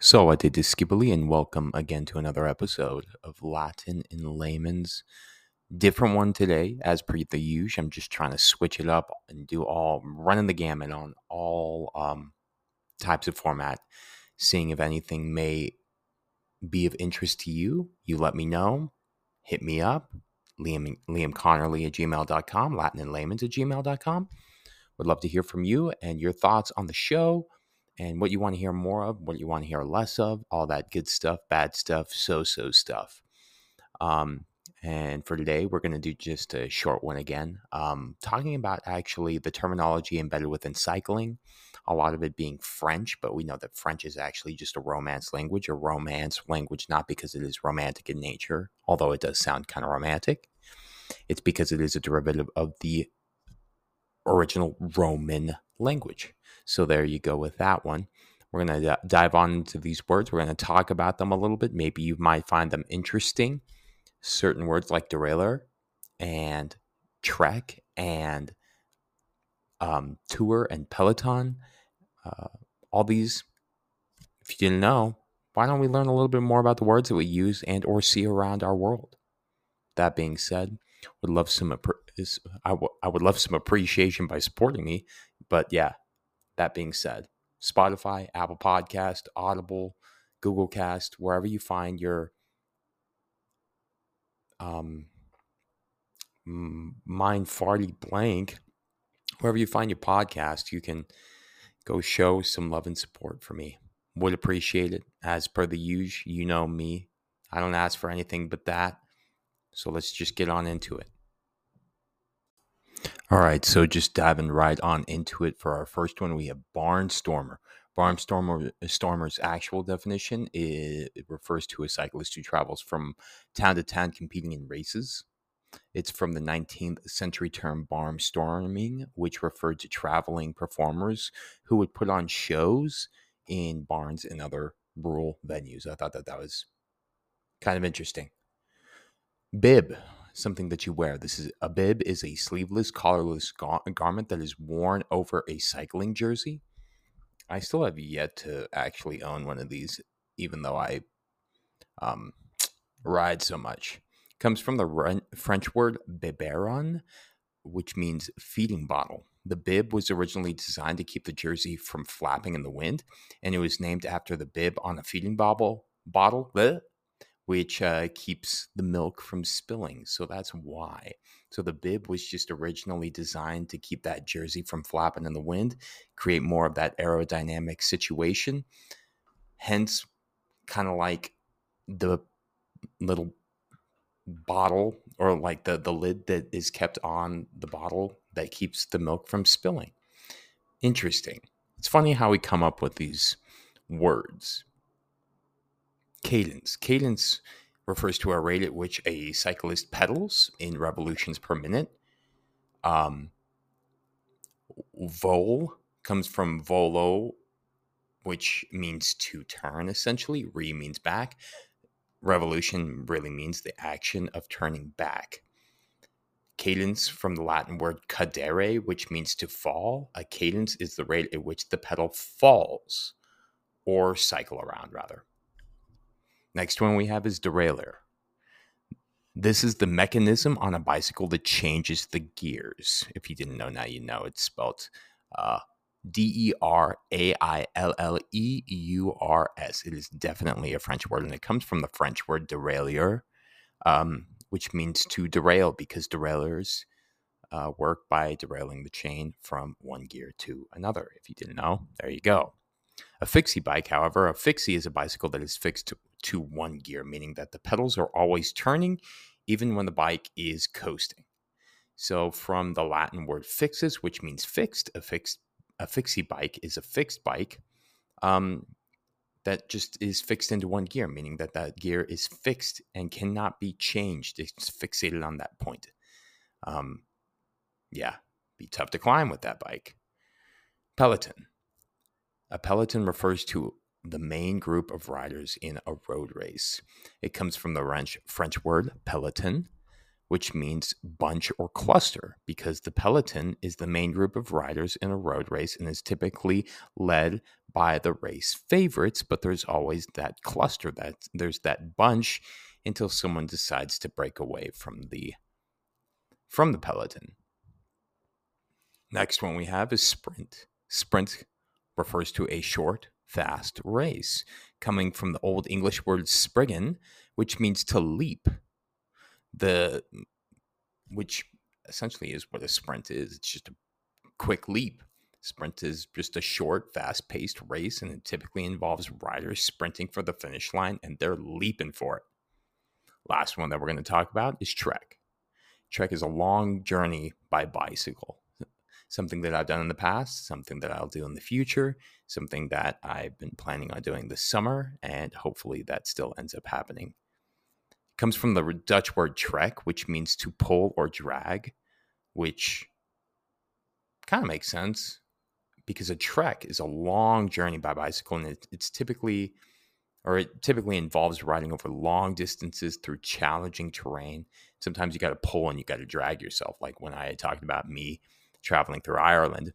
So, I did this Skibberly, and welcome again to another episode of Latin in Layman's. Different one today, as per the usual. I'm just trying to switch it up and do all running the gamut on all um, types of format, seeing if anything may be of interest to you. You let me know. Hit me up. Liam, Liam Connerly at gmail.com, Latin in Layman's at gmail.com. Would love to hear from you and your thoughts on the show and what you want to hear more of, what you want to hear less of, all that good stuff, bad stuff, so so stuff. Um, and for today, we're going to do just a short one again, um, talking about actually the terminology embedded within cycling, a lot of it being French, but we know that French is actually just a Romance language, a Romance language, not because it is romantic in nature, although it does sound kind of romantic. It's because it is a derivative of the original Roman language. So there you go with that one. We're going to dive on into these words. We're going to talk about them a little bit. Maybe you might find them interesting. Certain words like derailleur and trek and um, tour and peloton. Uh, all these, if you didn't know, why don't we learn a little bit more about the words that we use and or see around our world? That being said, would love some I, w- I would love some appreciation by supporting me, but yeah, that being said, Spotify, Apple Podcast, Audible, Google Cast, wherever you find your um, mind farty blank, wherever you find your podcast, you can go show some love and support for me. Would appreciate it. As per the usual, you know me. I don't ask for anything but that. So let's just get on into it. All right, so just diving right on into it for our first one, we have barnstormer. Barnstormer uh, stormer's actual definition is, it refers to a cyclist who travels from town to town competing in races. It's from the 19th century term barnstorming, which referred to traveling performers who would put on shows in barns and other rural venues. I thought that that was kind of interesting. Bib something that you wear. This is a bib is a sleeveless, collarless gar- garment that is worn over a cycling jersey. I still have yet to actually own one of these, even though I um, ride so much. Comes from the French word biberon, which means feeding bottle. The bib was originally designed to keep the jersey from flapping in the wind, and it was named after the bib on a feeding bottle. Bottle, bleh, which uh, keeps the milk from spilling. So that's why. So the bib was just originally designed to keep that jersey from flapping in the wind, create more of that aerodynamic situation. Hence, kind of like the little bottle or like the, the lid that is kept on the bottle that keeps the milk from spilling. Interesting. It's funny how we come up with these words cadence. Cadence refers to a rate at which a cyclist pedals in revolutions per minute. Um, vol comes from volo, which means to turn essentially. Re means back. Revolution really means the action of turning back. Cadence from the Latin word cadere, which means to fall. A cadence is the rate at which the pedal falls or cycle around, rather. Next one we have is derailleur. This is the mechanism on a bicycle that changes the gears. If you didn't know, now you know. It's spelled uh, D E R A I L L E U R S. It is definitely a French word, and it comes from the French word derailleur, um, which means to derail because derailleurs uh, work by derailing the chain from one gear to another. If you didn't know, there you go. A fixie bike, however, a fixie is a bicycle that is fixed to, one gear, meaning that the pedals are always turning even when the bike is coasting. So, from the Latin word fixus, which means fixed, a fixed a fixie bike is a fixed bike um, that just is fixed into one gear, meaning that that gear is fixed and cannot be changed. It's fixated on that point. Um, yeah, be tough to climb with that bike. Peloton. A peloton refers to the main group of riders in a road race. It comes from the French, French word peloton, which means bunch or cluster, because the peloton is the main group of riders in a road race and is typically led by the race favorites, but there's always that cluster that there's that bunch until someone decides to break away from the from the peloton. Next one we have is sprint. Sprint refers to a short, fast race, coming from the Old English word springan, which means to leap. The which essentially is what a sprint is. It's just a quick leap. Sprint is just a short, fast paced race, and it typically involves riders sprinting for the finish line and they're leaping for it. Last one that we're going to talk about is trek. Trek is a long journey by bicycle something that I've done in the past, something that I'll do in the future, something that I've been planning on doing this summer, and hopefully that still ends up happening. It comes from the Dutch word trek, which means to pull or drag, which kind of makes sense because a trek is a long journey by bicycle and it, it's typically or it typically involves riding over long distances through challenging terrain. Sometimes you got to pull and you got to drag yourself. Like when I talked about me traveling through Ireland,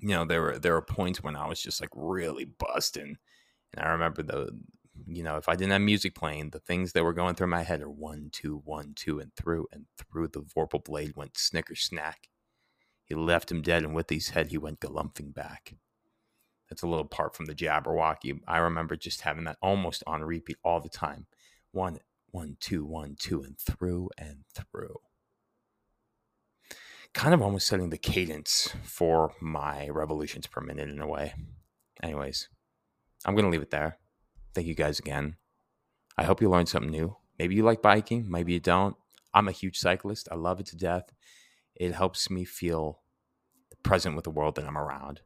you know, there were there were points when I was just like really busting. And I remember the you know, if I didn't have music playing, the things that were going through my head are one, two, one, two, and through and through the Vorpal blade went snicker snack. He left him dead, and with his head he went galumphing back. That's a little part from the Jabberwocky. I remember just having that almost on repeat all the time. One, one, two, one, two, and through and through kind of almost setting the cadence for my revolutions per minute in a way. Anyways, I'm going to leave it there. Thank you guys again. I hope you learned something new. Maybe you like biking, maybe you don't. I'm a huge cyclist. I love it to death. It helps me feel present with the world that I'm around.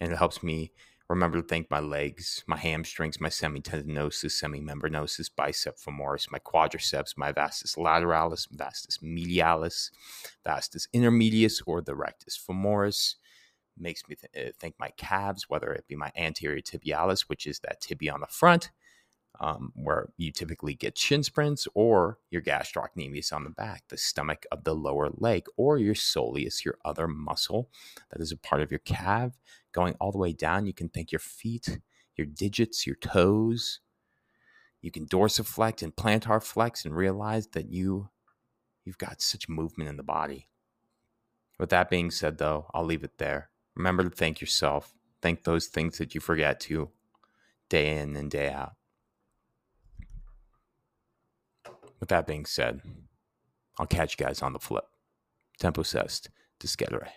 And it helps me Remember to thank my legs, my hamstrings, my semitendinosus, semimembranosus, bicep femoris, my quadriceps, my vastus lateralis, vastus medialis, vastus intermedius, or the rectus femoris. Makes me th- uh, thank my calves, whether it be my anterior tibialis, which is that tibia on the front, um, where you typically get shin sprints, or your gastrocnemius on the back, the stomach of the lower leg, or your soleus, your other muscle that is a part of your calf, going all the way down. You can think your feet, your digits, your toes. You can dorsiflex and plantar flex and realize that you you've got such movement in the body. With that being said, though, I'll leave it there. Remember to thank yourself. Thank those things that you forget to day in and day out. With that being said, I'll catch you guys on the flip. Tempus est, Discedere.